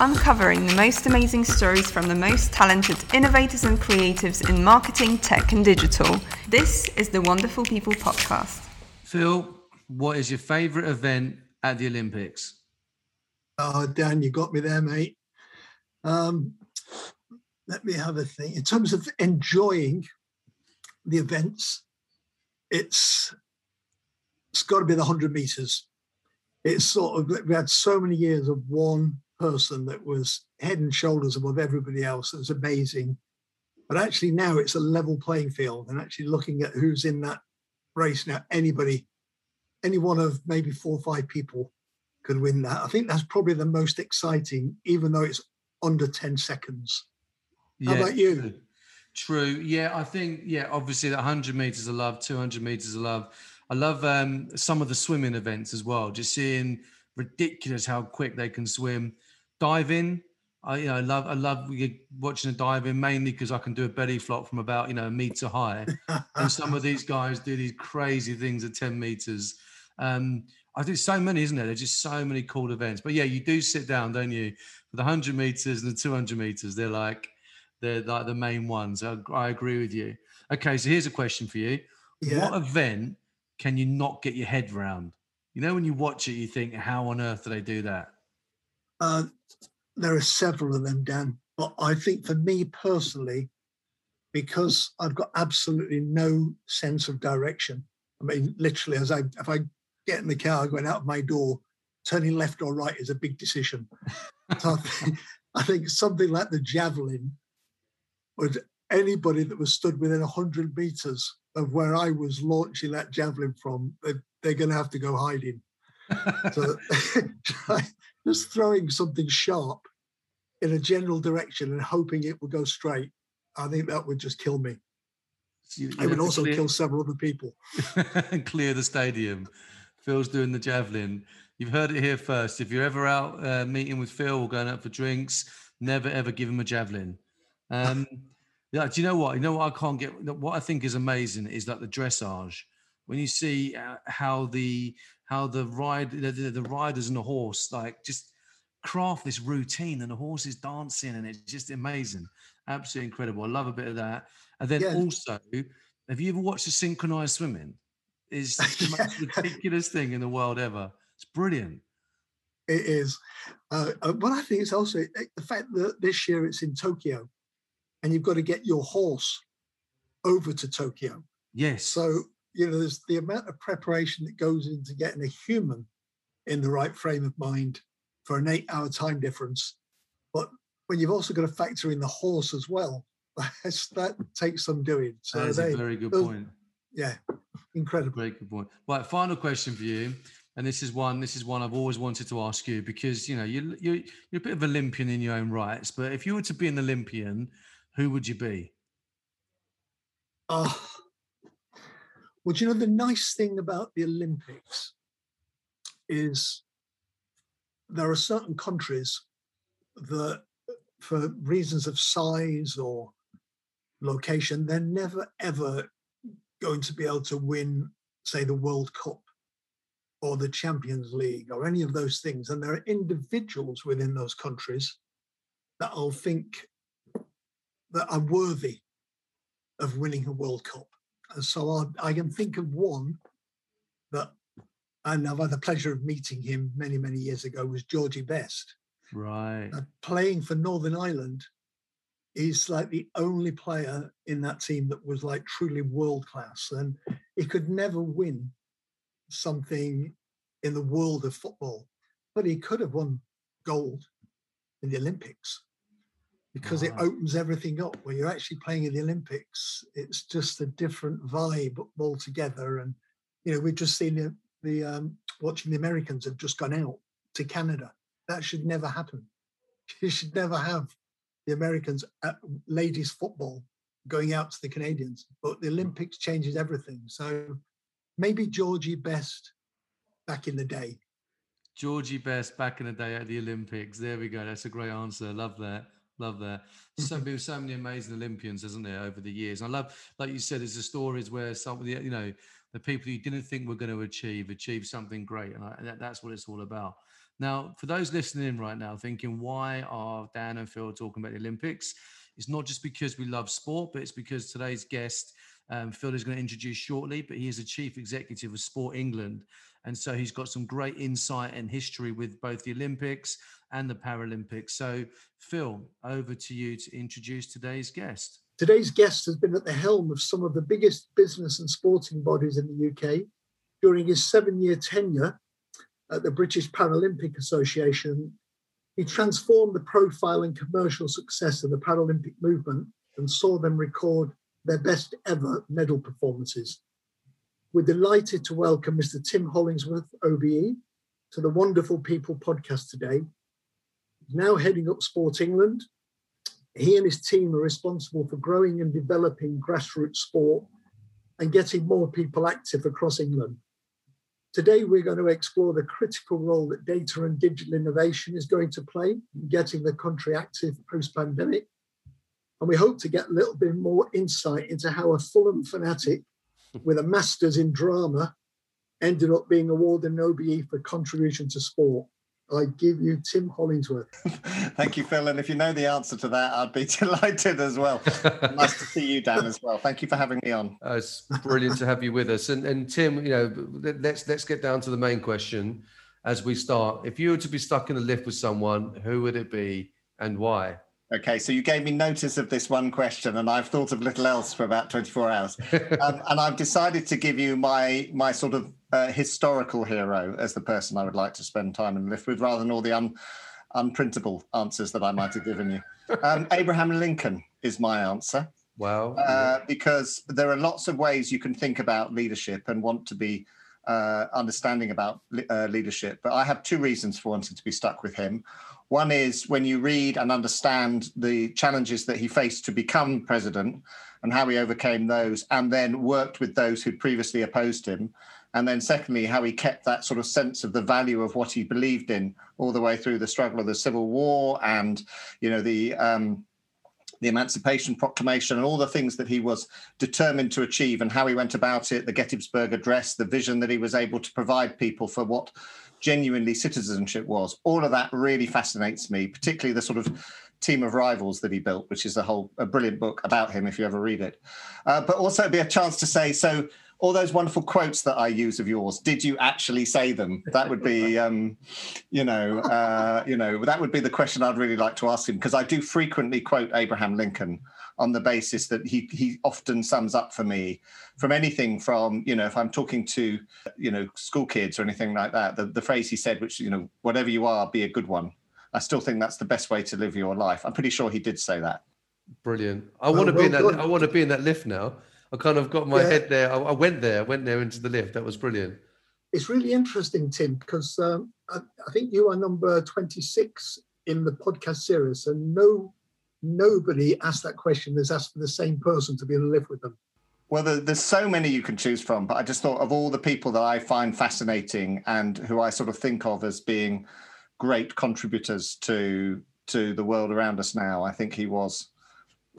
uncovering the most amazing stories from the most talented innovators and creatives in marketing, tech, and digital. This is the Wonderful People podcast. Phil, what is your favourite event at the Olympics? Oh, Dan, you got me there, mate. Um, let me have a think. In terms of enjoying the events, it's it's got to be the hundred meters. It's sort of we had so many years of one person that was head and shoulders above everybody else. It was amazing. But actually now it's a level playing field, and actually looking at who's in that race now, anybody, any one of maybe four or five people could win that. I think that's probably the most exciting, even though it's under 10 seconds. How about you? True. Yeah, I think, yeah, obviously the 100 meters of love, 200 meters of love. I love um, some of the swimming events as well, just seeing ridiculous how quick they can swim. Diving, I you know I love I love watching a diving mainly because I can do a belly flop from about you know a meter high, and some of these guys do these crazy things at ten meters. Um, I think so many, isn't there? There's just so many cool events. But yeah, you do sit down, don't you? For the hundred meters and the two hundred meters, they're like they're like the main ones. I, I, agree with you. Okay, so here's a question for you: yeah. What event can you not get your head around? You know, when you watch it, you think, "How on earth do they do that?" Uh, there are several of them, Dan. But I think for me personally, because I've got absolutely no sense of direction. I mean, literally, as I if I get in the car going out of my door, turning left or right is a big decision. so I think, I think something like the javelin would anybody that was stood within 100 meters of where I was launching that javelin from, they're, they're going to have to go hiding. so just throwing something sharp in a general direction and hoping it would go straight, I think that would just kill me. So it would also clear, kill several other people. clear the stadium. Phil's doing the javelin. You've heard it here first. If you're ever out uh, meeting with Phil or going out for drinks, never ever give him a javelin. Um, yeah, do you know what? You know what I can't get. What I think is amazing is like the dressage. When you see uh, how the how the ride the, the, riders and the horse like just craft this routine and the horse is dancing and it's just amazing, absolutely incredible. I love a bit of that. And then yeah. also, have you ever watched the synchronized swimming? Is the most ridiculous thing in the world ever. It's brilliant. It is. Uh, uh, but I think it's also eh, the fact that this year it's in Tokyo, and you've got to get your horse over to Tokyo. Yes. So you know, there's the amount of preparation that goes into getting a human in the right frame of mind for an eight-hour time difference. But when you've also got to factor in the horse as well, that takes some doing. So that's a very good point. Yeah, incredible. Very good point. Right, final question for you, and this is one. This is one I've always wanted to ask you because you know you you you're a bit of Olympian in your own rights. But if you were to be an Olympian, who would you be? Oh, well, you know the nice thing about the Olympics is there are certain countries that, for reasons of size or location, they're never ever going to be able to win, say, the World Cup or the Champions League or any of those things. And there are individuals within those countries that I'll think that are worthy of winning a World Cup. So I, I can think of one that and I've had the pleasure of meeting him many, many years ago, was Georgie Best. Right. Uh, playing for Northern Ireland, he's like the only player in that team that was like truly world class. And he could never win something in the world of football, but he could have won gold in the Olympics because it opens everything up. When you're actually playing in the Olympics, it's just a different vibe altogether. And, you know, we've just seen the um, watching the Americans have just gone out to Canada. That should never happen. You should never have the Americans at ladies football going out to the Canadians. But the Olympics changes everything. So maybe Georgie Best back in the day. Georgie Best back in the day at the Olympics. There we go. That's a great answer. Love that. Love that. So been so many amazing Olympians, isn't there, over the years? And I love, like you said, there's the stories where some, of the, you know, the people you didn't think were going to achieve achieve something great, and, I, that, that's what it's all about. Now, for those listening in right now, thinking, why are Dan and Phil talking about the Olympics? It's not just because we love sport, but it's because today's guest, um, Phil, is going to introduce shortly, but he is a chief executive of Sport England. And so he's got some great insight and history with both the Olympics and the Paralympics. So, Phil, over to you to introduce today's guest. Today's guest has been at the helm of some of the biggest business and sporting bodies in the UK. During his seven year tenure at the British Paralympic Association, he transformed the profile and commercial success of the Paralympic movement and saw them record their best ever medal performances. We're delighted to welcome Mr. Tim Hollingsworth, OBE, to the Wonderful People podcast today. Now heading up Sport England he and his team are responsible for growing and developing grassroots sport and getting more people active across England. Today, we're going to explore the critical role that data and digital innovation is going to play in getting the country active post pandemic. And we hope to get a little bit more insight into how a Fulham fanatic with a master's in drama ended up being awarded an OBE for contribution to sport. I give you Tim Hollingsworth. Thank you, Phil. And if you know the answer to that, I'd be delighted as well. nice to see you, Dan, as well. Thank you for having me on. Uh, it's brilliant to have you with us. And, and Tim, you know, let's let's get down to the main question as we start. If you were to be stuck in a lift with someone, who would it be and why? Okay, so you gave me notice of this one question, and I've thought of little else for about 24 hours. um, and I've decided to give you my my sort of uh, historical hero as the person I would like to spend time and live with, rather than all the un, unprintable answers that I might have given you. Um, Abraham Lincoln is my answer. Wow. Uh, because there are lots of ways you can think about leadership and want to be uh, understanding about uh, leadership. But I have two reasons for wanting to be stuck with him. One is when you read and understand the challenges that he faced to become president and how he overcame those, and then worked with those who previously opposed him. And then, secondly, how he kept that sort of sense of the value of what he believed in all the way through the struggle of the Civil War and, you know, the um, the Emancipation Proclamation and all the things that he was determined to achieve and how he went about it, the Gettysburg Address, the vision that he was able to provide people for what genuinely citizenship was. All of that really fascinates me, particularly the sort of team of rivals that he built, which is a whole a brilliant book about him if you ever read it. Uh, but also be a chance to say so. All those wonderful quotes that I use of yours, did you actually say them? That would be, um, you know, uh, you know, that would be the question I'd really like to ask him because I do frequently quote Abraham Lincoln on the basis that he he often sums up for me from anything from you know if I'm talking to you know school kids or anything like that the, the phrase he said which you know whatever you are be a good one. I still think that's the best way to live your life. I'm pretty sure he did say that. Brilliant. I want to well, be in that I want to be in that lift now I kind of got my yeah. head there I, I, went there I went there into the lift that was brilliant it's really interesting Tim because um, I, I think you are number 26 in the podcast series and no nobody asked that question has asked for the same person to be able to live with them. Well, there's so many you can choose from, but I just thought of all the people that I find fascinating and who I sort of think of as being great contributors to to the world around us now. I think he was,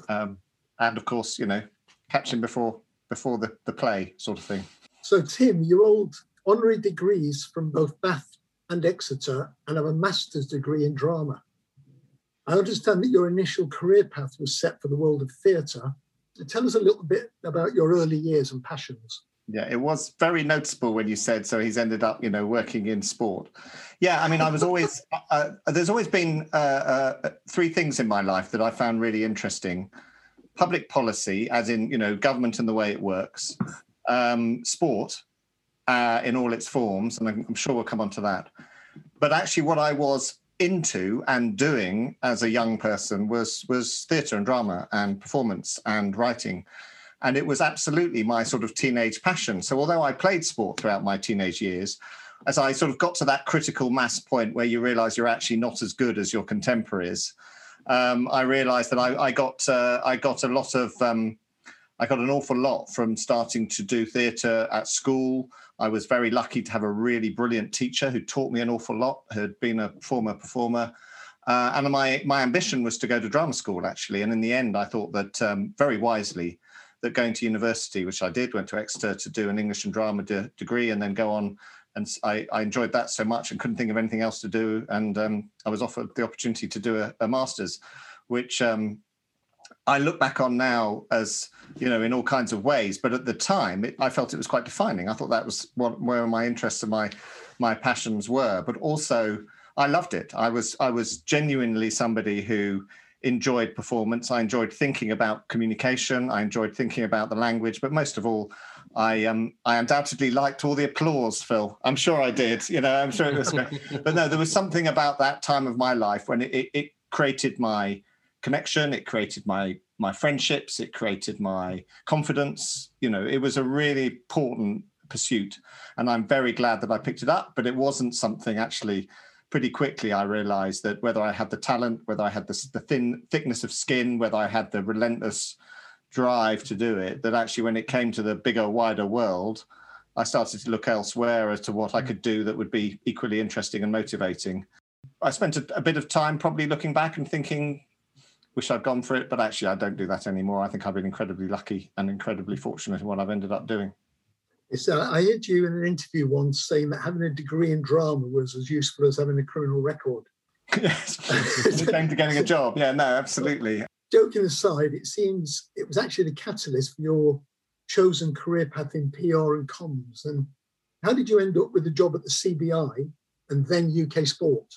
um, and of course, you know, catch him before before the, the play sort of thing. So, Tim, you hold honorary degrees from both Bath and Exeter and have a master's degree in drama. I understand that your initial career path was set for the world of theatre. Tell us a little bit about your early years and passions. Yeah, it was very noticeable when you said so. He's ended up, you know, working in sport. Yeah, I mean, I was always uh, uh, there's always been uh, uh, three things in my life that I found really interesting: public policy, as in you know, government and the way it works, um, sport uh, in all its forms, and I'm, sure we'll come on to that. But actually, what I was into and doing as a young person was was theatre and drama and performance and writing and it was absolutely my sort of teenage passion so although i played sport throughout my teenage years as i sort of got to that critical mass point where you realize you're actually not as good as your contemporaries um, i realized that i, I got uh, i got a lot of um, I got an awful lot from starting to do theatre at school. I was very lucky to have a really brilliant teacher who taught me an awful lot, who had been a former performer. Uh, and my, my ambition was to go to drama school, actually. And in the end, I thought that um, very wisely that going to university, which I did, went to Exeter to do an English and drama de- degree and then go on and I, I, enjoyed that so much and couldn't think of anything else to do. And um, I was offered the opportunity to do a, a master's, which um, I look back on now as you know in all kinds of ways. But at the time, it, I felt it was quite defining. I thought that was what, where my interests and my my passions were. But also, I loved it. I was I was genuinely somebody who enjoyed performance. I enjoyed thinking about communication. I enjoyed thinking about the language. But most of all, I um I undoubtedly liked all the applause, Phil. I'm sure I did. You know, I'm sure it was great. but no, there was something about that time of my life when it, it, it created my connection. It created my my friendships. It created my confidence. You know, it was a really important pursuit, and I'm very glad that I picked it up. But it wasn't something actually. Pretty quickly, I realised that whether I had the talent, whether I had the, the thin thickness of skin, whether I had the relentless drive to do it that actually when it came to the bigger wider world i started to look elsewhere as to what i could do that would be equally interesting and motivating. I spent a, a, bit of time probably looking back and thinking wish i'd gone for it but actually i don't do that anymore. I think i've been incredibly lucky and incredibly fortunate in what i've ended up doing. So uh, I heard you in an interview once saying that having a degree in drama was as useful as having a criminal record. yes, came to getting a job. Yeah, no, absolutely joking aside, it seems it was actually the catalyst for your chosen career path in PR and comms. And how did you end up with a job at the CBI and then UK Sport?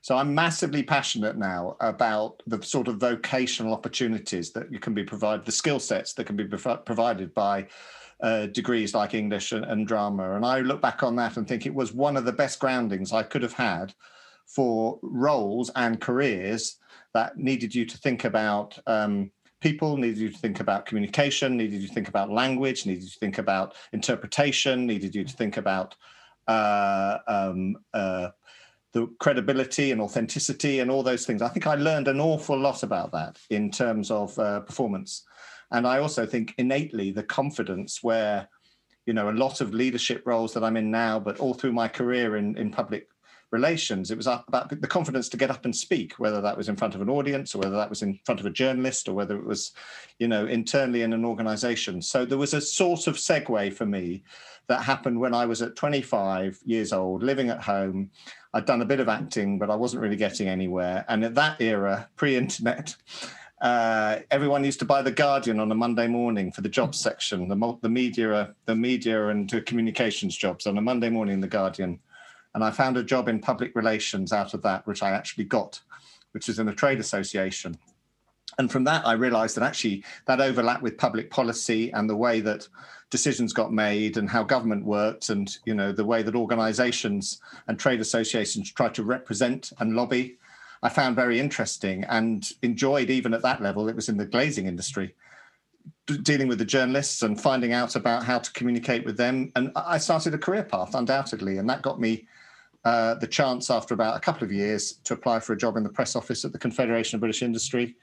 So I'm massively passionate now about the sort of vocational opportunities that you can be provided, the skill sets that can be provided by uh, degrees like English and, and, drama. And I look back on that and think it was one of the best groundings I could have had for roles and careers that needed you to think about um, people, needed you to think about communication, needed you to think about language, needed you to think about interpretation, needed you to think about uh, um, uh, the credibility and authenticity and all those things. I think I learned an awful lot about that in terms of uh, performance. And I also think innately the confidence where, you know, a lot of leadership roles that I'm in now, but all through my career in, in public relations. It was about the confidence to get up and speak, whether that was in front of an audience or whether that was in front of a journalist or whether it was, you know, internally in an organization. So there was a sort of segue for me that happened when I was at 25 years old, living at home. I'd done a bit of acting, but I wasn't really getting anywhere. And at that era, pre internet, uh, everyone used to buy the Guardian on a Monday morning for the jobs section, the, the media, the media and communications jobs on a Monday morning. The Guardian, and I found a job in public relations out of that, which I actually got, which was in a trade association. And from that, I realized that actually that overlapped with public policy and the way that decisions got made and how government worked and you know the way that organizations and trade associations try to represent and lobby i found very interesting and enjoyed even at that level it was in the glazing industry dealing with the journalists and finding out about how to communicate with them and i started a career path undoubtedly and that got me uh, the chance after about a couple of years to apply for a job in the press office at the Confederation of British Industry.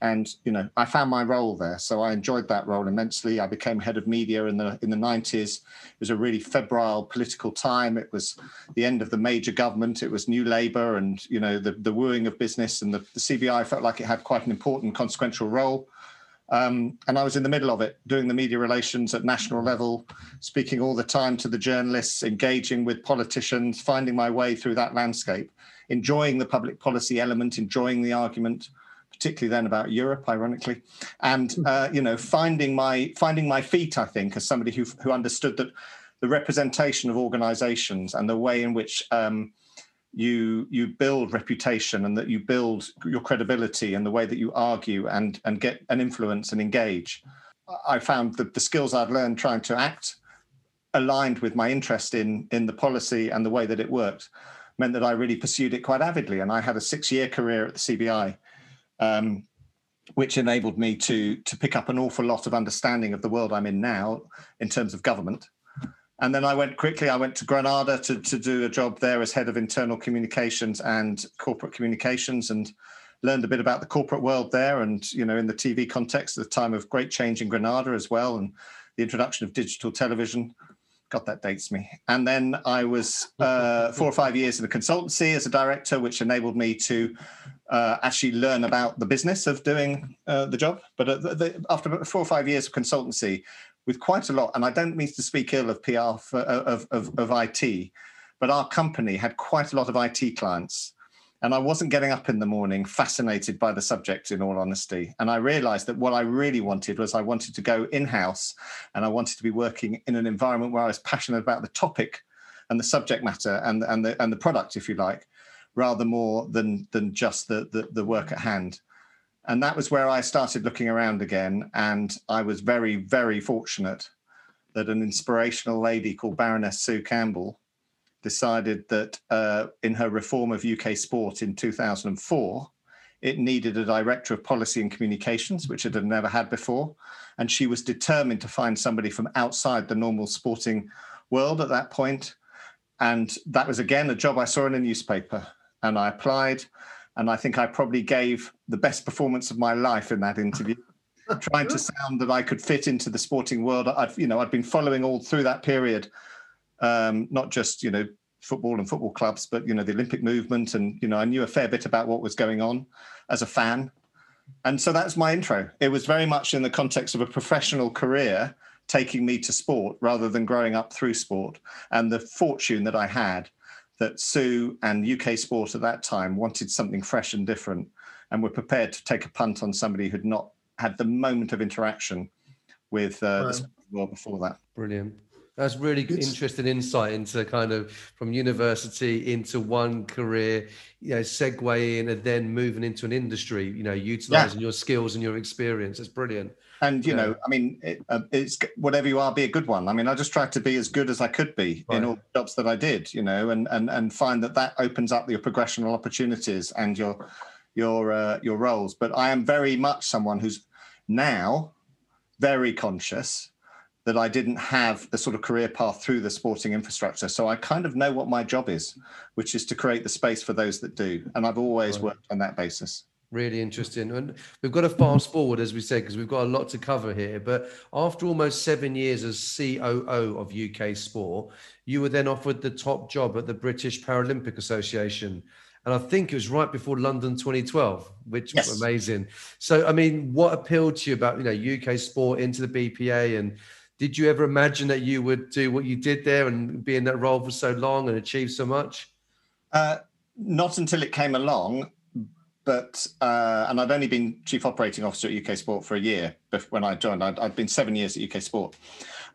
And you know, I found my role there, so I enjoyed that role immensely. I became head of media in the in the nineties. It was a really febrile political time. It was the end of the major government. It was New Labour, and you know, the the wooing of business. And the, the CBI felt like it had quite an important, consequential role. Um, and I was in the middle of it, doing the media relations at national level, speaking all the time to the journalists, engaging with politicians, finding my way through that landscape, enjoying the public policy element, enjoying the argument, particularly then about Europe, ironically, and hmm. uh, you know, finding my finding my feet. I think as somebody who who understood that the representation of organisations and the way in which um, you you build reputation and that you build your credibility and the way that you argue and and get an influence and engage. I found that the skills i'd learned trying to act aligned with my interest in in the policy and the way that it worked meant that i really pursued it quite avidly. And i had a six year career at the cbi um, which enabled me to to pick up an awful lot of understanding of the world i'm in now in terms of government and then I went quickly, I went to Granada to, to do a job there as head of internal communications and corporate communications and learned a bit about the corporate world there and, you know, in the TV context the time of great change in Granada as well and the introduction of digital television. God, that dates me. And then I was uh, four or five years in a consultancy as a director, which enabled me to uh, actually learn about the business of doing uh, the job. But the, after four or five years of consultancy, with quite a lot. And I don't mean to speak ill of PR for, of, of, of IT, but our company had quite a lot of IT clients. And I wasn't getting up in the morning fascinated by the subject, in all honesty. And I realized that what I really wanted was I wanted to go in house and I wanted to be working in an environment where I was passionate about the topic and the subject matter and, and, the, and the product, if you like, rather more than, than just the, the, the work at hand. And that was where I started looking around again. And I was very, very fortunate that an inspirational lady called Baroness Sue Campbell decided that uh, in her reform of UK sport in 2004, it needed a director of policy and communications, which it had never had before. And she was determined to find somebody from outside the normal sporting world at that point. And that was again a job I saw in a newspaper. And I applied. And I think I probably gave the best performance of my life in that interview. trying to sound that I could fit into the sporting world. I've, you know, I've been following all through that period um, not just you know football and football clubs, but you know the Olympic movement, and you know I knew a fair bit about what was going on as a fan, and so that's my intro. It was very much in the context of a professional career taking me to sport rather than growing up through sport, and the fortune that I had that Sue and UK Sport at that time wanted something fresh and different, and were prepared to take a punt on somebody who'd not had the moment of interaction with uh, right. the world before that. Brilliant. That's really it's, interesting insight into kind of from university into one career, you know, segueing and then moving into an industry, you know, utilizing yeah. your skills and your experience. It's brilliant. And, you yeah. know, I mean, it, uh, it's whatever you are, be a good one. I mean, I just tried to be as good as I could be right. in all the jobs that I did, you know, and, and, and find that that opens up your progressional opportunities and your, your, uh, your roles. But I am very much someone who's now very conscious that I didn't have the sort of career path through the sporting infrastructure. So I kind of know what my job is, which is to create the space for those that do. And I've always right. worked on that basis. Really interesting. And we've got to fast forward, as we said, because we've got a lot to cover here. But after almost seven years as COO of UK Sport, you were then offered the top job at the British Paralympic Association. And I think it was right before London 2012, which yes. was amazing. So, I mean, what appealed to you about, you know, UK sport into the BPA and did you ever imagine that you would do what you did there and be in that role for so long and achieve so much? Uh, not until it came along, but uh, and I've only been chief operating officer at UK Sport for a year when I joined. i had been seven years at UK Sport,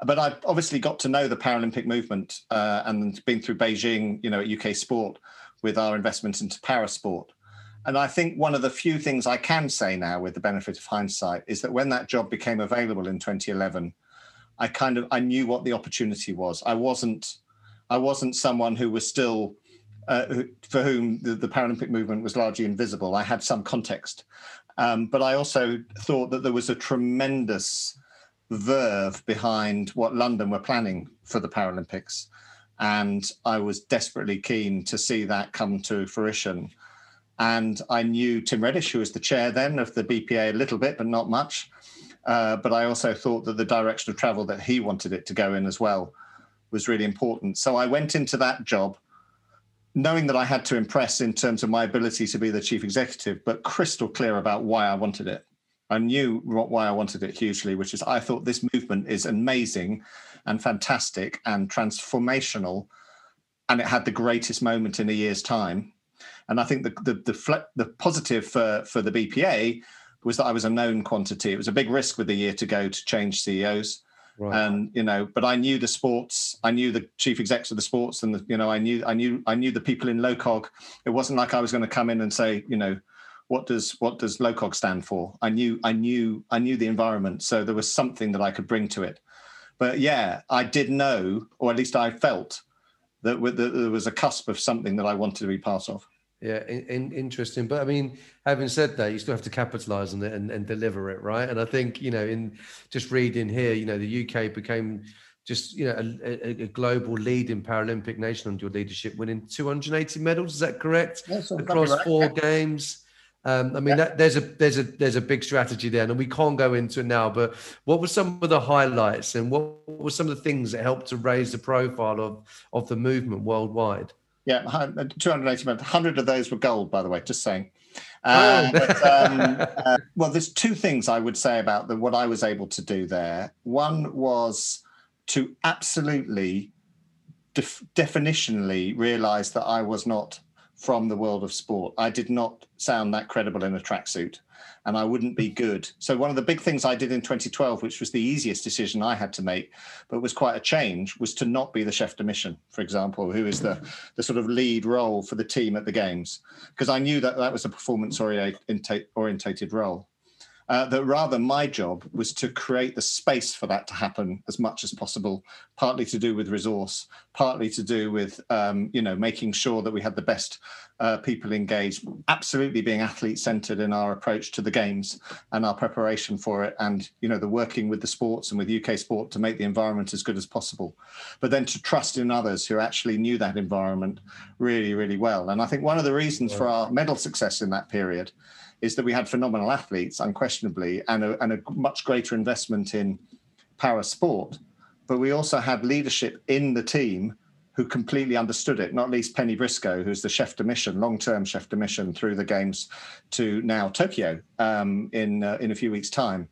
but I've obviously got to know the Paralympic movement uh, and been through Beijing, you know, at UK Sport with our investment into parasport. And I think one of the few things I can say now, with the benefit of hindsight, is that when that job became available in 2011, I kind of I knew what the opportunity was. I wasn't I wasn't someone who was still uh, for whom the, the, Paralympic movement was largely invisible. I had some context, um, but I also thought that there was a tremendous verve behind what London were planning for the Paralympics, and I was desperately keen to see that come to fruition. And I knew Tim Reddish, who was the chair then of the BPA, a little bit, but not much. Uh, but I also thought that the direction of travel that he wanted it to go in as well was really important. So I went into that job knowing that I had to impress in terms of my ability to be the chief executive, but crystal clear about why I wanted it. I knew why I wanted it hugely, which is I thought this movement is amazing and fantastic and transformational, and it had the greatest moment in a year's time. And I think the the the, the positive for for the BPA was that I was a known quantity. It was a big risk with the year to go to change CEOs. Right. And you know, but I knew the sports. I knew the chief execs of the sports, and the, you know, I knew, I knew, I knew the people in LOCOG. It wasn't like I was going to come in and say, you know, what does what does LOCOG stand for? I knew, I knew, I knew the environment, so there was something that I could bring to it. But yeah, I did know, or at least I felt that, that there was a cusp of something that I wanted to be part of. Yeah, in, in, interesting. But I mean, having said that, you still have to capitalize on it and, and deliver it, right? And I think you know, in just reading here, you know, the UK became just you know a, a, global leading Paralympic nation under your leadership, winning 280 medals. Is that correct? Across right. four games. Um, I mean, yeah. that, there's a there's a there's a big strategy there, and we can't go into it now. But what were some of the highlights, and what were some of the things that helped to raise the profile of of the movement worldwide? Yeah, 280 100 of those were gold, by the way, just saying. Uh, but, um, uh, well, there's two things I would say about the, what I was able to do there. One was to absolutely def- definitionally realize that I was not from the world of sport. I did not sound that credible in a tracksuit and I wouldn't be good. So one of the big things I did in 2012, which was the easiest decision I had to make, but was quite a change, was to not be the chef de mission, for example, who is the the sort of lead role for the team at the games, because I knew that that was a performance orientated role uh, that rather my job was to create the space for that to happen as much as possible, partly to do with resource, partly to do with, um, you know, making sure that we had the best uh, people engaged, absolutely being athlete centered in our approach to the games and our preparation for it. And, you know, the working with the sports and with UK sport to make the environment as good as possible. But then to trust in others who actually knew that environment really, really well. And I think one of the reasons for our medal success in that period is that we had phenomenal athletes, unquestionably, and a, and a much greater investment in para sport. But we also had leadership in the team who completely understood it, not least Penny Briscoe, who's the chef de mission, long-term chef de mission through the games to now Tokyo um, in uh, in a few weeks' time,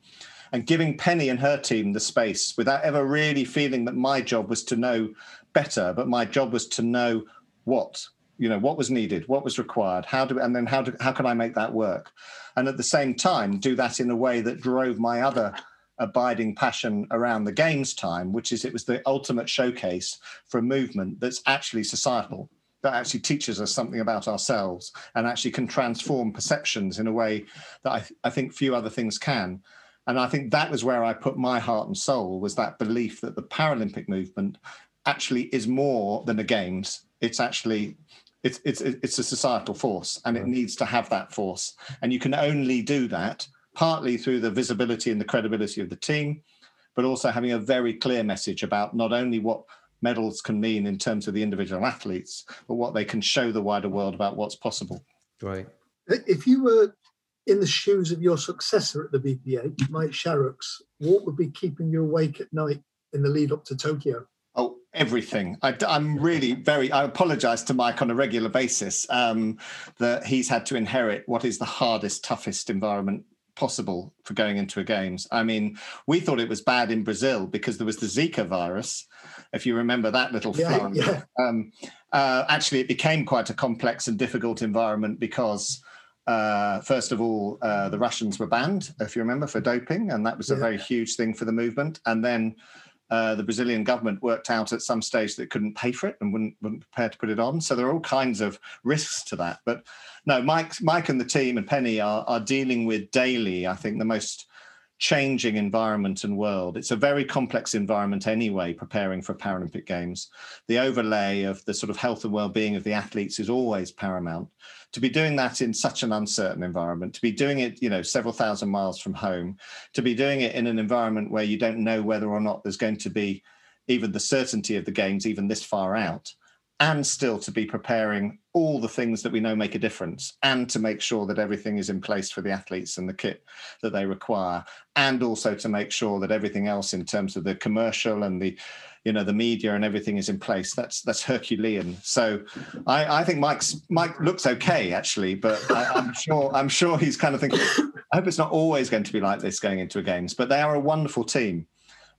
and giving Penny and her team the space without ever really feeling that my job was to know better, but my job was to know what you know what was needed what was required how do and then how do how can i make that work? And at the same time do that in a way that drove my other abiding passion around the games time which is it was the ultimate showcase for a movement that's actually societal that actually teaches us something about ourselves and actually can transform perceptions in a way that I, I think few other things can. And i think that was where i put my heart and soul was that belief that the paralympic movement actually is more than a games. It's actually it's it's it's a societal force and it mm. needs to have that force. And you can only do that partly through the visibility and the credibility of the team but also having a very clear message about not only what medals can mean in terms of the individual athletes but what they can show the wider world about what's possible. Right. If you were in the shoes of your successor at the BPA, Mike Sharrocks, what would be keeping you awake at night in the lead up to Tokyo? Everything. I, am really very. I apologise to Mike on a regular basis um, that he's had to inherit what is the hardest, toughest environment possible for going into a games. I mean, we thought it was bad in Brazil because there was the Zika virus. If you remember that little yeah, fun, yeah. Um, uh, actually, it became quite a complex and difficult environment because. Uh, first of all, uh, the Russians were banned, if you remember, for doping, and that was a very huge thing for the movement. And then uh, the Brazilian government worked out at some stage that couldn't pay for it and wouldn't, wouldn't prepare to put it on. So there are all kinds of risks to that. But no, Mike, Mike and the team and Penny are, are dealing with daily, I think, the most changing environment and world. It's a very complex environment anyway, preparing for Paralympic Games. The overlay of the sort of health and well-being of the athletes is always paramount. To be doing that in such an uncertain environment, to be doing it, you know, several thousand miles from home, to be doing it in an environment where you don't know whether or not there's going to be even the certainty of the games, even this far out, and still to be preparing all the things that we know make a difference and to make sure that everything is in place for the athletes and the kit that they require and also to make sure that everything else in terms of the commercial and the you know the media and everything is in place. That's that's herculean. So i i think mike's mike looks okay actually but I, am sure i'm sure he's kind of thinking i hope it's not always going to be like this going into a games but they are a wonderful team.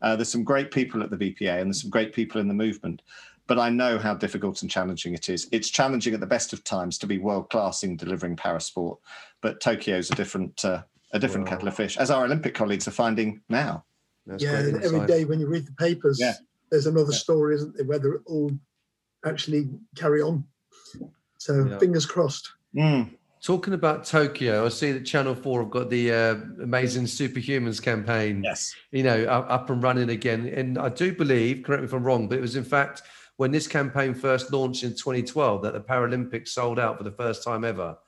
Uh, there's some great people at the bpa and there's some great people in the movement but I know how difficult and challenging it is. It's challenging at the best of times to be world class in delivering parasport, but Tokyo's a different uh, a different wow. kettle of fish, as our Olympic colleagues are finding now. That's yeah, every day when you read the papers, yeah. there's another yeah. story, isn't there? Whether it all actually carry on. So yeah. fingers crossed. Mm. Talking about Tokyo, I see that Channel Four have got the uh, amazing Superhumans campaign. Yes, you know, up, up and running again, and I do believe, correct me if I'm wrong, but it was in fact when this campaign first launched in 2012 that the Paralympics sold out for the first time ever.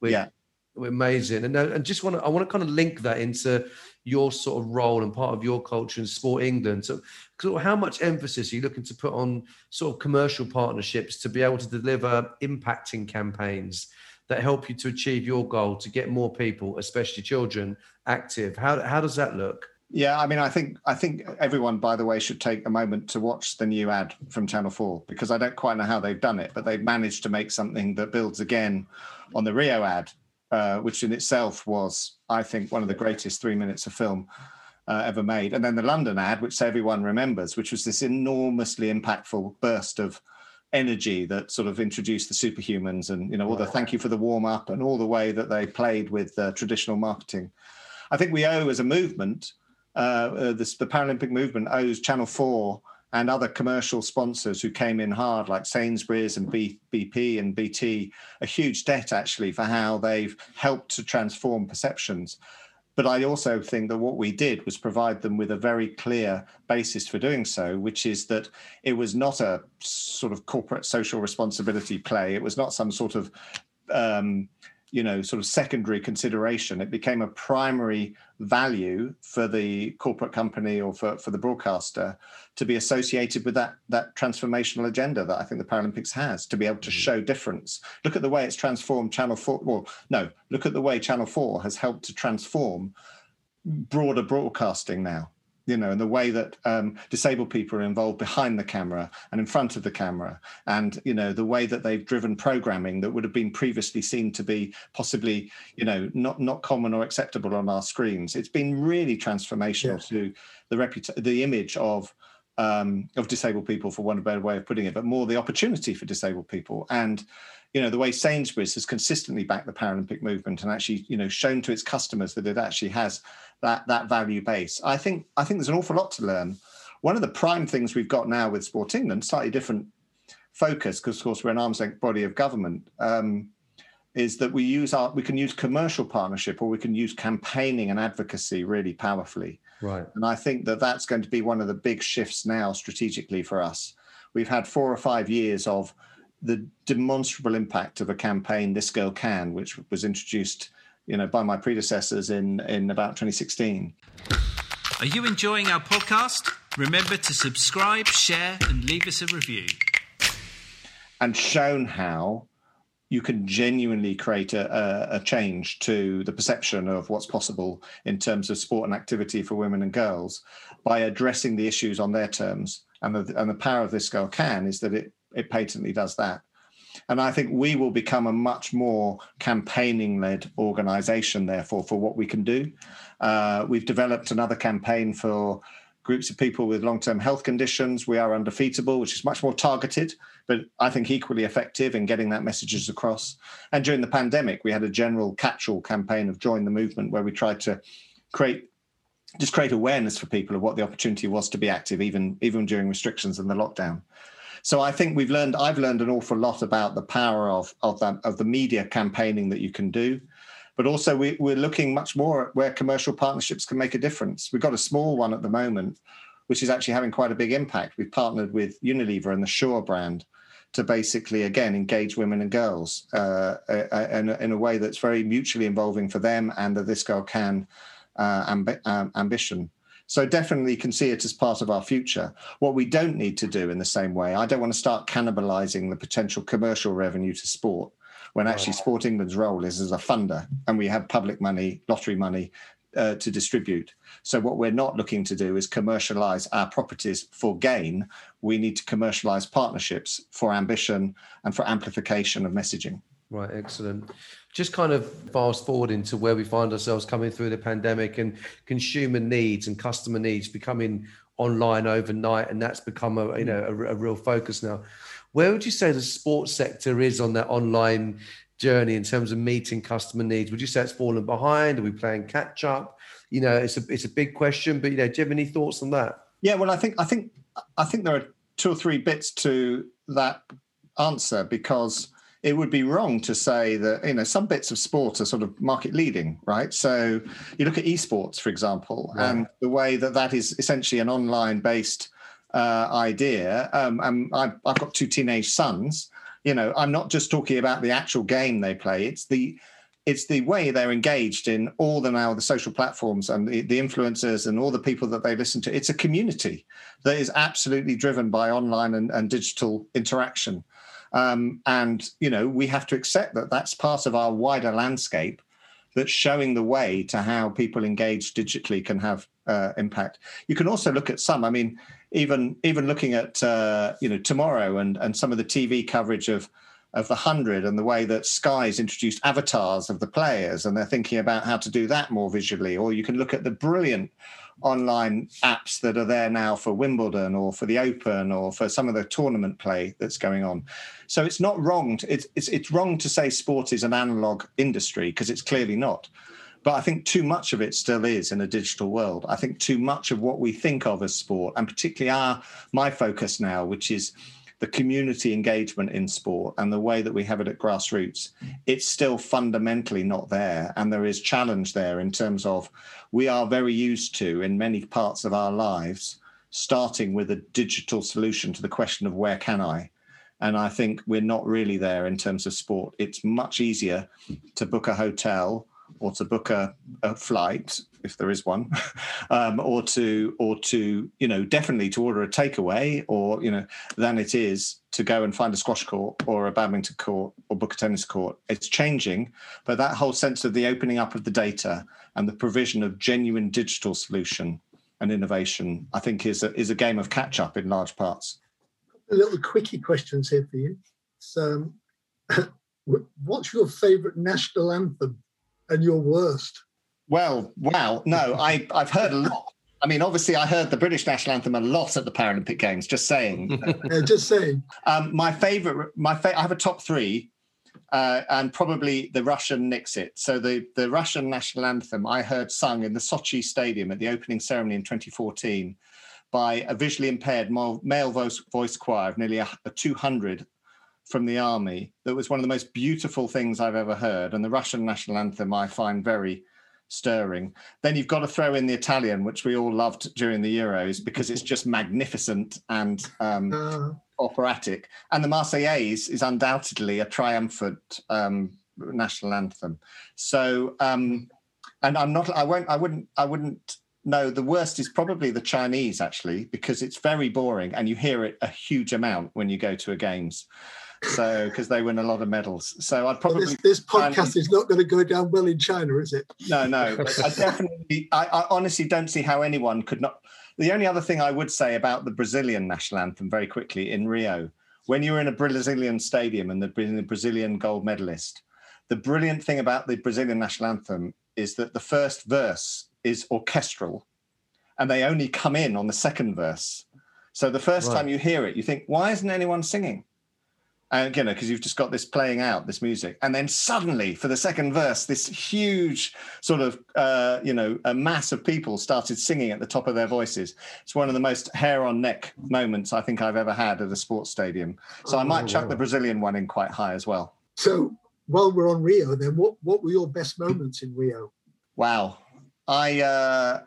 We're, yeah. Amazing. And, uh, and just want to, I want to kind of link that into your sort of role and part of your culture in Sport England. So, so how much emphasis are you looking to put on sort of commercial partnerships to be able to deliver impacting campaigns that help you to achieve your goal to get more people, especially children, active? How, how does that look? Yeah, I mean, I think I think everyone, by the way, should take a moment to watch the new ad from Channel Four because I don't quite know how they've done it, but they've managed to make something that builds again on the Rio ad uh, which in itself was, I think, one of the greatest three minutes of film uh, ever made. And then the London ad, which everyone remembers, which was this enormously impactful burst of energy that sort of introduced the superhumans and you know all the thank you for the warm up and all the way that they played with uh, traditional marketing. I think we owe as a movement, uh, uh, this, the Paralympic movement owes Channel Four and other commercial sponsors who came in hard, like Sainsbury's and B, BP and BT, a huge debt actually for how they've helped to transform perceptions. But I also think that what we did was provide them with a very clear basis for doing so, which is that it was not a sort of corporate social responsibility play. It was not some sort of um, you know sort of secondary consideration. It became a primary value for the corporate company or for, for the broadcaster to be associated with that that transformational agenda that i think the paralympics has to be able to mm-hmm. show difference. Look at the way it's transformed channel 4 well no look at the way channel 4 has helped to transform broader broadcasting now you know, and the way that um, disabled people are involved behind the camera and in front of the camera, and you know, the way that they've driven programming that would have been previously seen to be possibly, you know, not not common or acceptable on our screens. It's been really transformational to the reputation, the image of um, of disabled people, for one better way of putting it, but more the opportunity for disabled people and you know the way Sainsbury's has consistently backed the Paralympic movement and actually you know shown to its customers that it actually has that that value base. I think I think there's an awful lot to learn. One of the prime things we've got now with Sport England, slightly different focus, because of course we're an arm's length body of government, um, is that we use our we can use commercial partnership or we can use campaigning and advocacy really powerfully. Right. And I think that that's going to be one of the big shifts now strategically for us. We've had four or five years of the demonstrable impact of a campaign, This Girl Can, which was introduced you know, by my predecessors in, in about 2016. Are you enjoying our podcast? Remember to subscribe, share, and leave us a review. And shown how you can genuinely create a, a, change to the perception of what's possible in terms of sport and activity for women and girls by addressing the issues on their terms. And the, and the power of this girl can is that it, it patently does that. And I think we will become a much more campaigning led organization, therefore, for what we can do. Uh, we've developed another campaign for groups of people with long term health conditions. We are undefeatable, which is much more targeted, but I think equally effective in getting that messages across. And during the pandemic, we had a general catch all campaign of Join the Movement, where we tried to create just create awareness for people of what the opportunity was to be active even even during restrictions and the lockdown so I think we've learned. I've learned an awful lot about the power of of that of the media campaigning that you can do, but also we, we're looking much more at where commercial partnerships can make a difference. We've got a small one at the moment, which is actually having quite a big impact. We've partnered with Unilever and the Sure brand to basically again engage women and girls uh, in, in, a way that's very mutually involving for them and the This Girl Can uh, amb- um, ambition. So definitely can see it as part of our future. What we don't need to do in the same way, I don't want to start cannibalizing the potential commercial revenue to sport when actually Sport England's role is as a funder and we have public money, lottery money uh, to distribute. So what we're not looking to do is commercialize our properties for gain. We need to commercialize partnerships for ambition and for amplification of messaging. Right, excellent. Just kind of fast forward into where we find ourselves coming through the pandemic and consumer needs and customer needs becoming online overnight and that's become a you know a, a, real focus now. Where would you say the sports sector is on that online journey in terms of meeting customer needs? Would you say it's fallen behind? Are we playing catch up? You know it's a it's a big question but you know do you have any thoughts on that? Yeah well i think i think i think there are two or three bits to that answer because it would be wrong to say that you know some bits of sport are sort of market leading, right? So you look at esports, for example, right. and the way that that is essentially an online based uh, idea. Um, and I've, I've got two teenage sons. You know, I'm not just talking about the actual game they play. It's the it's the way they're engaged in all the now the social platforms and the, the, influencers and all the people that they listen to. It's a community that is absolutely driven by online and, and digital interaction. Um, and, you know, we have to accept that that's part of our wider landscape that's showing the way to how people engage digitally can have uh, impact. You can also look at some, I mean, even even looking at, uh, you know, tomorrow and, and some of the TV coverage of of the 100 and the way that Sky's introduced avatars of the players and they're thinking about how to do that more visually. Or you can look at the brilliant online apps that are there now for Wimbledon or for the Open or for some of the tournament play that's going on. So it's not wrong. To, it's, it's, it's wrong to say sport is an analog industry because it's clearly not. But I think too much of it still is in a digital world. I think too much of what we think of as sport, and particularly our my focus now, which is the community engagement in sport and the way that we have it at grassroots, mm. it's still fundamentally not there. And there is challenge there in terms of we are very used to, in many parts of our lives, starting with a digital solution to the question of where can I? And I think we're not really there in terms of sport. It's much easier to book a hotel or to book a, a flight if there is one, um, or to or to you know definitely to order a takeaway, or you know than it is to go and find a squash court or a badminton court or book a tennis court. It's changing, but that whole sense of the opening up of the data and the provision of genuine digital solution and innovation, I think, is a, is a game of catch up in large parts. A little quickie questions here for you. So, what's your favourite national anthem and your worst? Well, wow. No, I, I've heard a lot. I mean, obviously, I heard the British national anthem a lot at the Paralympic Games. Just saying. yeah, just saying. Um, my favorite, my fa- I have a top three, uh, and probably the Russian Nixit. So the the Russian national anthem I heard sung in the Sochi Stadium at the opening ceremony in 2014 by a visually impaired male voice, voice choir of nearly a, a 200 from the army. That was one of the most beautiful things I've ever heard. And the Russian national anthem I find very stirring. Then you've got to throw in the Italian, which we all loved during the Euros because it's just magnificent and um, uh. operatic. And the Marseillaise is undoubtedly a triumphant um, national anthem. So, um, and I'm not, I won't, I wouldn't, I wouldn't. No, the worst is probably the Chinese actually, because it's very boring and you hear it a huge amount when you go to a games so because they win a lot of medals. So I'd probably this, this, podcast is not going to go down well in China, is it? No, no. I definitely, I, I, honestly don't see how anyone could not. The only other thing I would say about the Brazilian national anthem, very quickly in Rio, when you were in a Brazilian stadium and the, the Brazilian gold medalist, the brilliant thing about the Brazilian national anthem is that the first verse is orchestral, and they only come in on the second verse. So the first right. time you hear it, you think, why isn't anyone singing? And you know because you've just got this playing out this music. And then suddenly for the second verse this huge sort of uh, you know a mass of people started singing at the top of their voices. It's one of the most hair on neck moments i think i've ever had at a sports stadium. So oh, i might oh, chuck the brazilian one in quite high as well. So while we're on rio then what what were your best moments in rio? Wow. I uh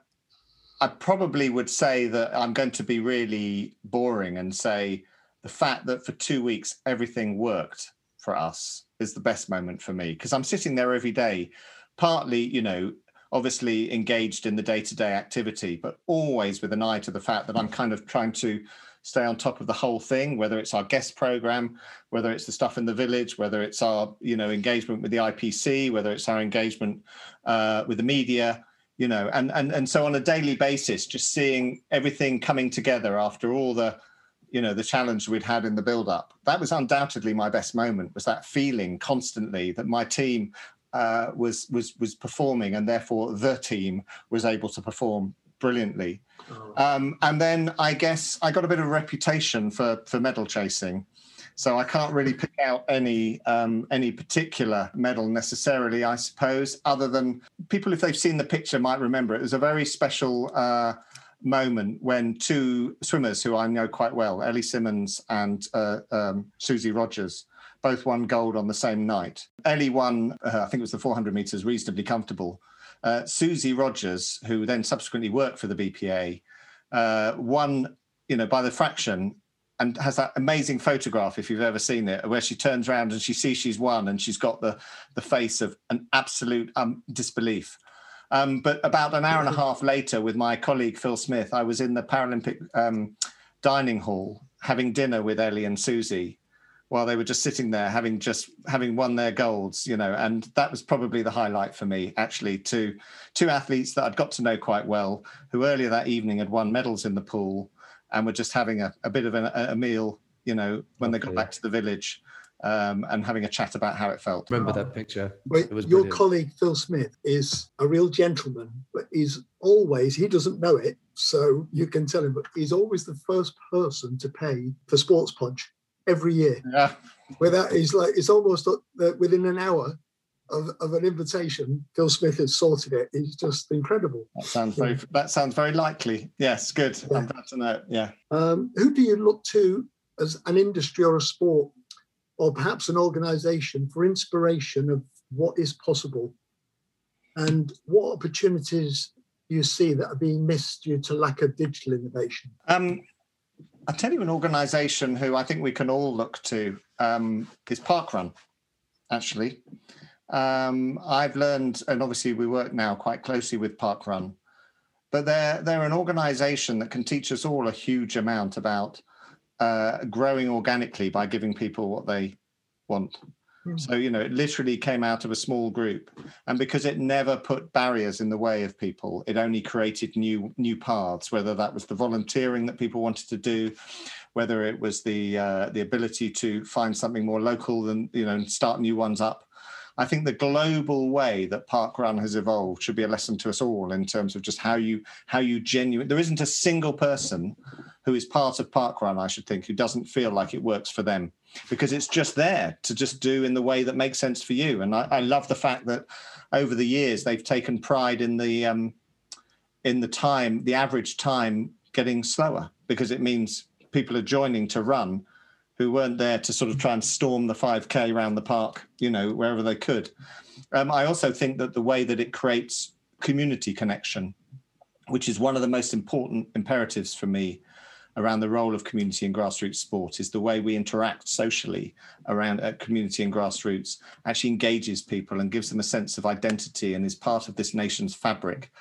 i probably would say that i'm going to be really boring and say the fact that for two weeks everything worked for us is the best moment for me because I'm sitting there every day, partly, you know, obviously engaged in the day to day activity, but always with an eye to the fact that I'm kind of trying to stay on top of the whole thing, whether it's our guest program, whether it's the stuff in the village, whether it's our, you know, engagement with the IPC, whether it's our engagement uh, with the media, you know, and, and, and so on a daily basis, just seeing everything coming together after all the, you know the challenge we'd had in the build up that was undoubtedly my best moment was that feeling constantly that my team uh, was was was performing and therefore the team was able to perform brilliantly oh. um, and then i guess i got a bit of a reputation for for medal chasing so I can't really pick out any um, any particular medal necessarily, I suppose, other than people, if they've seen the picture, might remember it. It was a very special uh, moment when two swimmers who I know quite well, Ellie Simmonds and uh, um, Susie Rodgers, both won gold on the same night. Ellie won, uh, I think it was the 400 meters, reasonably comfortable. Uh, Susie Rodgers, who then subsequently worked for the BPA, uh, won, you know, by the fraction and has that amazing photograph if you've ever seen it where she turns around and she sees she's won and she's got the the face of an absolute um, disbelief um, but about an hour and a half later, with my colleague Phil Smith, I was in the Paralympic um, dining hall having dinner with Ellie and Susie while they were just sitting there having just having won their golds you know and that was probably the highlight for me actually to two athletes that i'd got to know quite well who earlier that evening had won medals in the pool and were just having a, a bit of a, a meal you know when okay. they got back to the village um, and having a chat about how it felt. Remember that picture? But It was your brilliant. colleague Phil Smith is a real gentleman, but he's always he doesn't know it, so you can tell him. But he's always the first person to pay for Sports Punch every year. Yeah, Without he's like it's almost uh, within an hour of, of an invitation. Phil Smith has sorted it. He's just incredible. that sounds very that sounds very likely. Yes, good. I'm glad to know. Yeah. Um, who do you look to as an industry or a sport, or perhaps an organisation for inspiration of what is possible, and what opportunities do you see that are being missed due to lack of digital innovation? Um, I'll tell you an organisation who I think we can all look to um, is Parkrun. Actually, um, I've learned, and obviously we work now quite closely with Parkrun, but they're they're an organisation that can teach us all a huge amount about uh, growing organically by giving people what they want. Hmm. So you know, it literally came out of a small group, and because it never put barriers in the way of people, it only created new new paths. Whether that was the volunteering that people wanted to do, whether it was the uh, the ability to find something more local than you know and start new ones up. I think the global way that Parkrun has evolved should be a lesson to us all in terms of just how you how you genuine. There isn't a single person who is part of Parkrun, I should think, who doesn't feel like it works for them because it's just there to just do in the way that makes sense for you. And I, I love the fact that over the years they've taken pride in the um, in the time, the average time getting slower because it means people are joining to run who weren't there to sort of try and storm the 5k around the park, you know, wherever they could. Um, I also think that the way that it creates community connection, which is one of the most important imperatives for me around the role of community and grassroots sport is the way we interact socially around community and grassroots actually engages people and gives them a sense of identity and is part of this nation's fabric.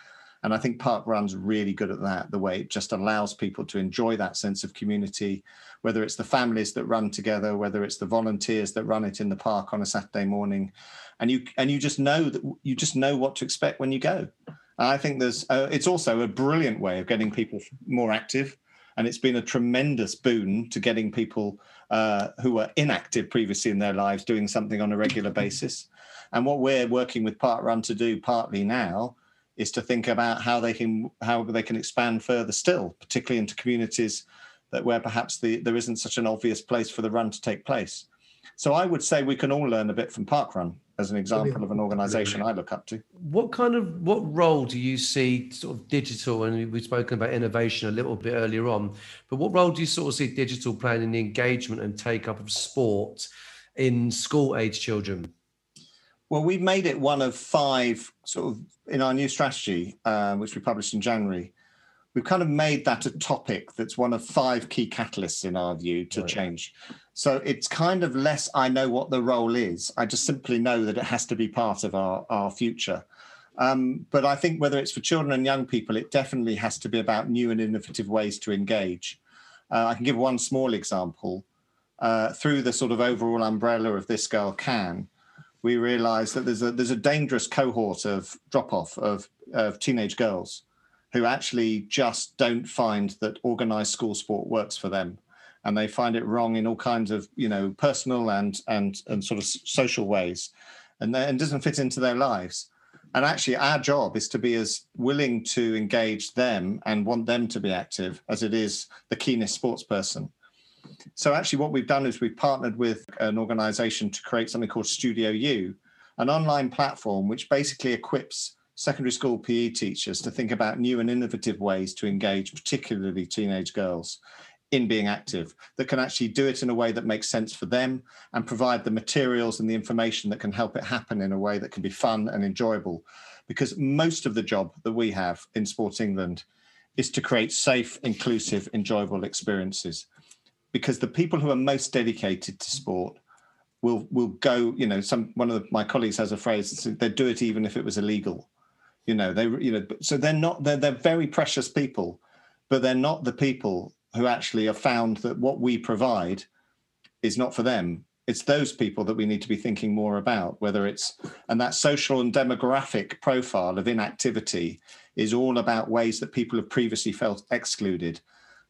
And i think park run's really good at that the way it just allows people to enjoy that sense of community whether it's the families that run together whether it's the volunteers that run it in the park on a saturday morning. And you and you just know that you just know what to expect when you go. I think there's uh, it's also a brilliant way of getting people more active and it's been a tremendous boon to getting people uh, who were inactive previously in their lives doing something on a regular basis. And what we're working with Parkrun to do partly now is to think about how they can how they can expand further still, particularly into communities that where perhaps the, there isn't such an obvious place for the run to take place. So I would say we can all learn a bit from Park Run as an example of an organisation I look up to. What kind of what role do you see sort of digital? And we've spoken about innovation a little bit earlier on, but what role do you sort of see digital playing in the engagement and take up of sport in school age children? Well, we've made it one of five sort of in our new strategy, uh, which we published in January. We've kind of made that a topic that's one of five key catalysts in our view to Right. change. So it's kind of less I know what the role is. I just simply know that it has to be part of our, our future. Um, but I think whether it's for children and young people, it definitely has to be about new and innovative ways to engage. Uh, I can give one small example. Uh, through the sort of overall umbrella of This Girl Can, we realize that there's a there's a dangerous cohort of drop off of, of teenage girls who actually just don't find that organized school sport works for them. And they find it wrong in all kinds of you know personal and and and sort of social ways. And then doesn't fit into their lives. And actually our job is to be as willing to engage them and want them to be active as it is the keenest sports person. So actually what we've done is we've partnered with an organization to create something called Studio You an online platform which basically equips secondary school pe teachers to think about new and innovative ways to engage particularly teenage girls in being active that can actually do it in a way that makes sense for them and provide the materials and the information that can help it happen in a way that can be fun and enjoyable. Because most of the job that we have in sports england is to create safe inclusive enjoyable experiences. Because the people who are most dedicated to sport will will go you know some one of the, my colleagues has a phrase they'd do it even if it was illegal you know they you know so they're not they're, they're very precious people but they're not the people who actually have found that what we provide is not for them. It's those people that we need to be thinking more about whether it's and that social and demographic profile of inactivity is all about ways that people have previously felt excluded.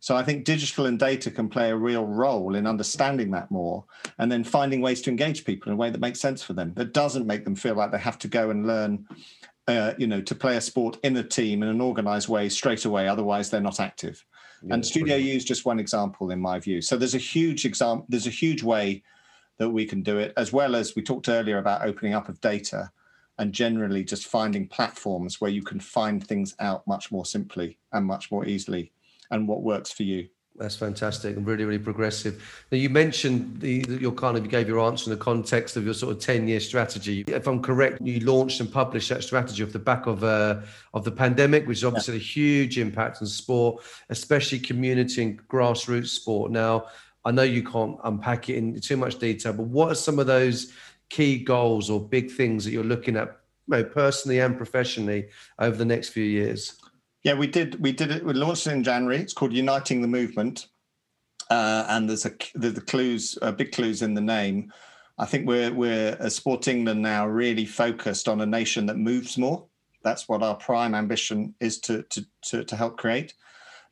So I think digital and data can play a real role in understanding that more and then finding ways to engage people in a way that makes sense for them, that doesn't make them feel like they have to go and learn, uh, you know, to play a sport in a team in an organized way straight away. Otherwise, they're not active. Yeah, and Studio You is just one example in my view. So there's a huge example, there's a huge way that we can do it, as well as we talked earlier about opening up of data and generally just finding platforms where you can find things out much more simply and much more easily and what works for you. That's fantastic and really, really progressive. Now, you mentioned the, your kind of, you gave your answer in the context of your sort of 10 year strategy. If I'm correct, you launched and published that strategy off the back of, uh, of the pandemic, which is obviously yeah. a huge impact on sport, especially community and grassroots sport. Now, I know you can't unpack it in too much detail, but what are some of those key goals or big things that you're looking at, you know, personally and professionally, over the next few years? Yeah, we did. We did it. We launched it in January. It's called Uniting the Movement, uh, and there's a there's the clues, uh, big clues in the name. I think we're we're as Sport England now really focused on a nation that moves more. That's what our prime ambition is to to to, to help create.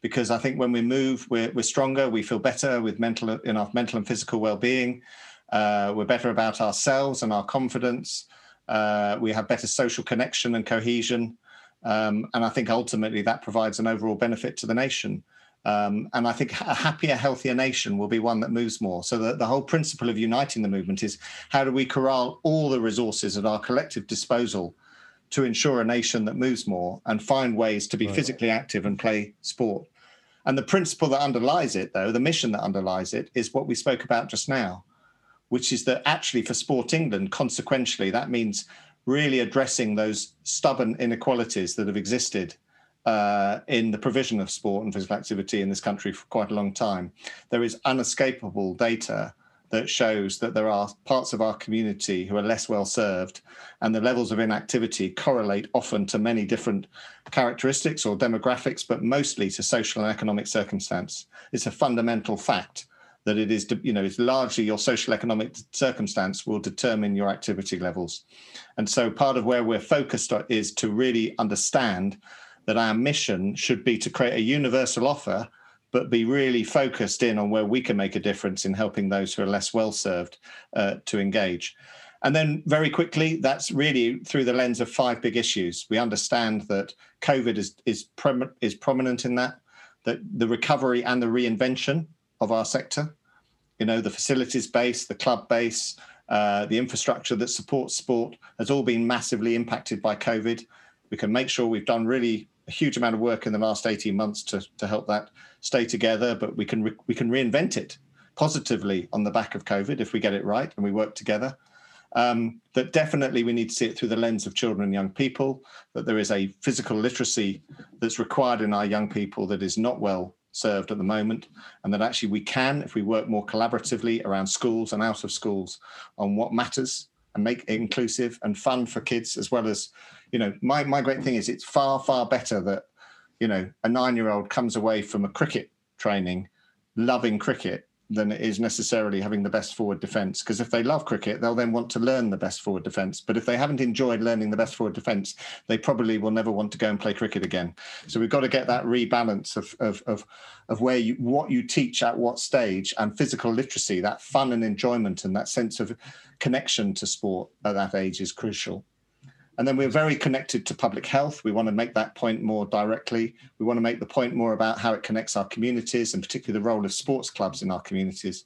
Because I think when we move, we're we're stronger. We feel better with mental in our mental and physical well-being. Uh, we're better about ourselves and our confidence. Uh, we have better social connection and cohesion. Um, and I think ultimately that provides an overall benefit to the nation. Um, and I think a happier, healthier nation will be one that moves more. So the, the whole principle of uniting the movement is how do we corral all the resources at our collective disposal to ensure a nation that moves more and find ways to be right. physically active and play sport. And the principle that underlies it, though, the mission that underlies it, is what we spoke about just now, which is that actually for Sport England, consequentially, that means really addressing those stubborn inequalities that have existed uh, in the provision of sport and physical activity in this country for quite a long time. There is unescapable data that shows that there are parts of our community who are less well served, and the levels of inactivity correlate often to many different characteristics or demographics, but mostly to social and economic circumstance. It's a fundamental fact that it is, you know, it's largely your social economic circumstance will determine your activity levels. And so part of where we're focused is to really understand that our mission should be to create a universal offer, but be really focused in on where we can make a difference in helping those who are less well served uh, to engage. And then very quickly, that's really through the lens of five big issues. We understand that COVID is is, prom- is prominent in that, that the recovery and the reinvention of our sector. You know, the facilities base, the club base, uh, the infrastructure that supports sport has all been massively impacted by COVID. We can make sure we've done really a huge amount of work in the last 18 months to, to help that stay together, but we can re- we can reinvent it positively on the back of COVID if we get it right and we work together. Um, that definitely we need to see it through the lens of children and young people, that there is a physical literacy that's required in our young people that is not well served at the moment, and that actually we can, if we work more collaboratively around schools and out of schools, on what matters and make it inclusive and fun for kids, as well as, you know, my my great thing is it's far far better that, you know, a nine year old comes away from a cricket training, loving cricket, than it is necessarily having the best forward defence. Because if they love cricket, they'll then want to learn the best forward defence. But if they haven't enjoyed learning the best forward defence, they probably will never want to go and play cricket again. So we've got to get that rebalance of of of, of where you what you teach at what stage and physical literacy, that fun and enjoyment and that sense of connection to sport at that age is crucial. And then we're very connected to public health. We want to make that point more directly. We want to make the point more about how it connects our communities and particularly the role of sports clubs in our communities.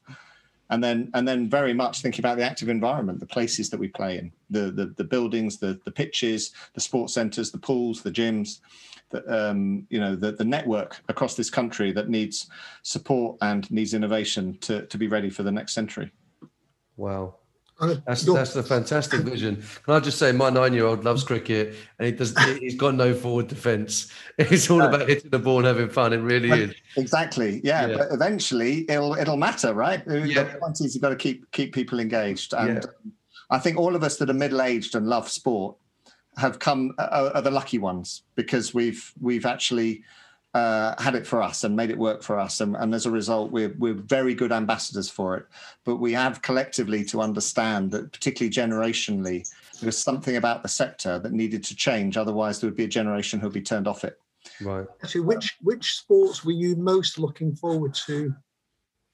And then, and then very much thinking about the active environment, the places that we play in, the the, the buildings, the the pitches, the sports centres, the pools, the gyms, the, um, you know, the, the network across this country that needs support and needs innovation to, to be ready for the next century. Wow, that's that's a fantastic vision. Can I just say, my nine-year-old loves cricket, and he does. He's got no forward defence. It's all about hitting the ball and having fun. It really is. Exactly. Yeah, yeah. but eventually it'll it'll matter, right? Yeah. The point is you've got to keep keep people engaged, and yeah. I think all of us that are middle-aged and love sport have come are, are the lucky ones because we've we've actually uh, had it for us and made it work for us. And, and, as a result, we're, we're very good ambassadors for it. But we have collectively to understand that, particularly generationally, there was something about the sector that needed to change. Otherwise, there would be a generation who'd be turned off it. Right. Actually, which which sports were you most looking forward to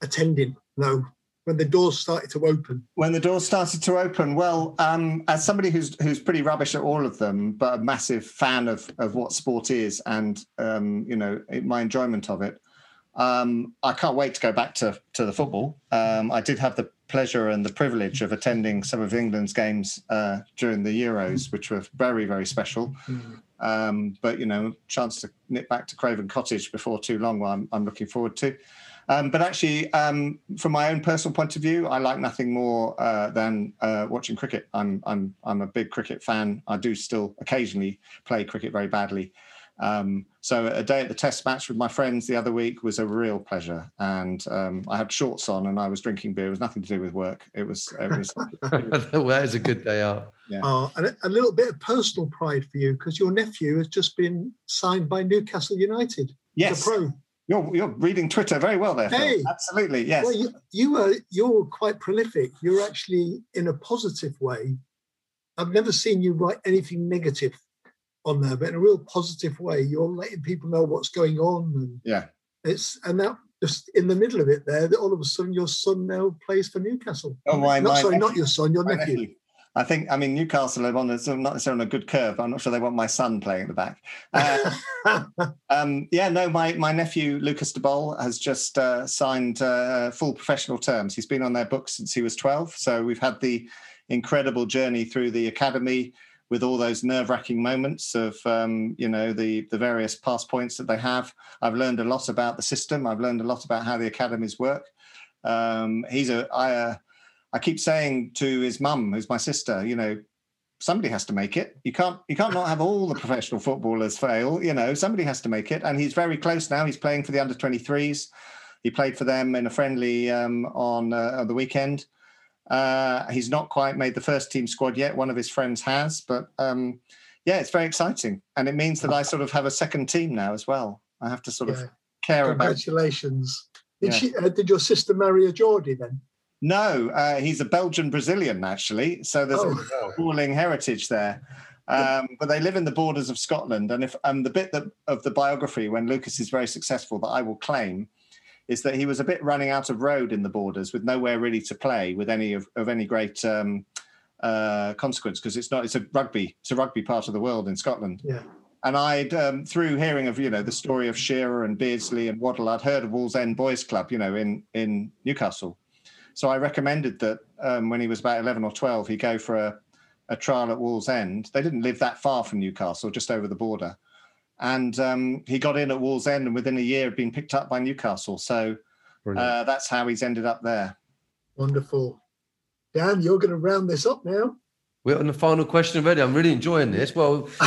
attending? No, when the doors started to open. When the doors started to open, well, um, as somebody who's who's pretty rubbish at all of them, but a massive fan of of what sport is, and um, you know my enjoyment of it, um, I can't wait to go back to to the football. Um, I did have the pleasure and the privilege of attending some of England's games uh, during the Euros, which were very very special. Um, but you know, chance to nip back to Craven Cottage before too long. I'm, I'm looking forward to. Um, but actually, um, from my own personal point of view, I like nothing more uh, than uh, watching cricket. I'm I'm I'm a big cricket fan. I do still occasionally play cricket very badly. Um, so a day at the Test match with my friends the other week was a real pleasure, and um, I had shorts on and I was drinking beer. It was nothing to do with work. It was it was. well, that is a good day out. Yeah. Uh, and a, a little bit of personal pride for you because your nephew has just been signed by Newcastle United. yes, The pro. You're you're reading Twitter very well there. Phil. Hey. Absolutely, yes. Well, you, you are you're quite prolific. You're actually in a positive way. I've never seen you write anything negative on there, but in a real positive way. You're letting people know what's going on, and yeah. it's and that just in the middle of it there, that all of a sudden your son now plays for Newcastle. Oh, my- not, my sorry, not your son, your nephew. nephew. I think, I mean, Newcastle are on a, not necessarily on a good curve. I'm not sure they want my son playing at the back. Uh, um, yeah, no, my my nephew Lucas de Bolle has just uh, signed uh, full professional terms. He's been on their books since he was 12. So we've had the incredible journey through the academy with all those nerve-wracking moments of um, you know the the various pass points that they have. I've learned a lot about the system. I've learned a lot about how the academies work. Um, he's a I. Uh, I keep saying to his mum, who's my sister, you know, somebody has to make it. You can't you can't not have all the professional footballers fail. You know, somebody has to make it. And he's very close now. He's playing for the under 23s. He played for them in a friendly um, on uh, on the weekend. Uh, he's not quite made the first team squad yet. One of his friends has, but um, yeah, it's very exciting, and it means that I sort of have a second team now as well. I have to sort of Yeah. care about Congratulations. Did Yeah. she? Uh, did your sister marry a Geordie then? No, uh, he's a Belgian Brazilian actually. So there's Oh. a schooling heritage there. Um, but they live in the borders of Scotland, and if um, the bit that, of the biography when Lucas is very successful that I will claim is that he was a bit running out of road in the borders with nowhere really to play with any of, of any great um, uh, consequence because it's not it's a rugby it's a rugby part of the world in Scotland. Yeah. And I'd um, through hearing of you know the story of Shearer and Beardsley and Waddle, I'd heard of Wallsend Boys Club, you know, in in Newcastle. So I recommended that um, when he was about eleven or twelve, he go for a, a trial at Wallsend. They didn't live that far from Newcastle, just over the border, and um, he got in at Wallsend, and within a year had been picked up by Newcastle. So uh, that's how he's ended up there. Wonderful. Dan, you're going to round this up now. We're on the final question already. I'm really enjoying this. Well,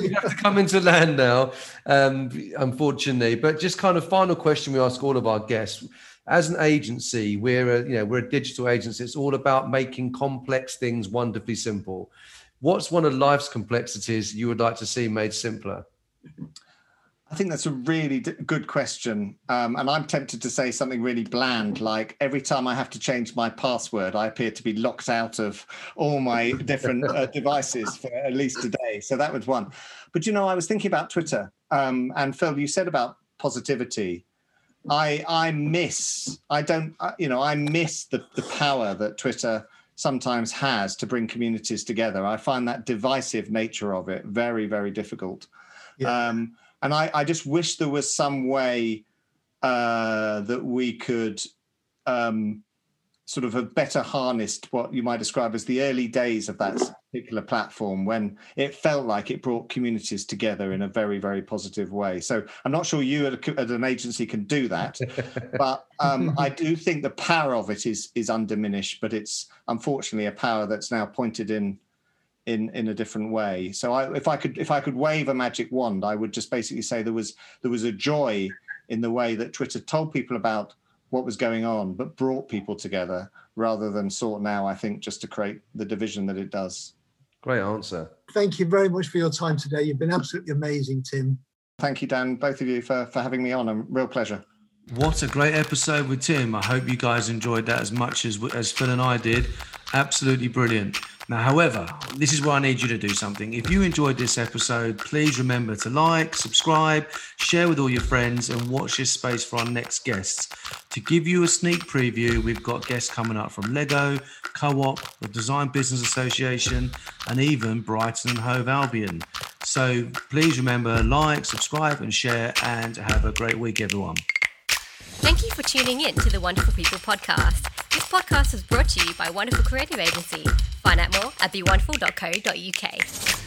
we have to come into land now, um, unfortunately. But just kind of final question we ask all of our guests. As an agency, we're a, you know we're a digital agency. It's all about making complex things wonderfully simple. What's one of life's complexities you would like to see made simpler? I think that's a really d- good question. Um, and I'm tempted to say something really bland, like every time I have to change my password, I appear to be locked out of all my different uh, devices for at least a day. So that was one. But you know, I was thinking about Twitter. Um, and Phil, you said about positivity. I I miss, I don't, uh, you know, I miss the, the power that Twitter sometimes has to bring communities together. I find that divisive nature of it very, very difficult. Yeah. Um, and I, I just wish there was some way uh, that we could um, sort of have better harnessed what you might describe as the early days of that particular platform when it felt like it brought communities together in a very, very positive way. So I'm not sure you at, a, at an agency can do that, but um, I do think the power of it is is undiminished. But it's unfortunately a power that's now pointed in in in a different way. So I, if I could if I could wave a magic wand, I would just basically say there was there was a joy in the way that Twitter told people about what was going on, but brought people together rather than sought now. I think just to create the division that it does. Great answer. Thank you very much for your time today. You've been absolutely amazing, Tim. Thank you, Dan, both of you for for having me on. A real pleasure. What a great episode with Tim. I hope you guys enjoyed that as much as as Phil and I did. Absolutely brilliant. Now, however, this is where I need you to do something. If you enjoyed this episode, please remember to like, subscribe, share with all your friends, and watch this space for our next guests. To give you a sneak preview, we've got guests coming up from Lego, Co op, the Design Business Association, and even Brighton and Hove Albion. So please remember, like, subscribe, and share, and have a great week, everyone. Thank you for tuning in to the Wonderful People podcast. This podcast is brought to you by Wonderful Creative Agency. Find out more at bewonderful.co.uk.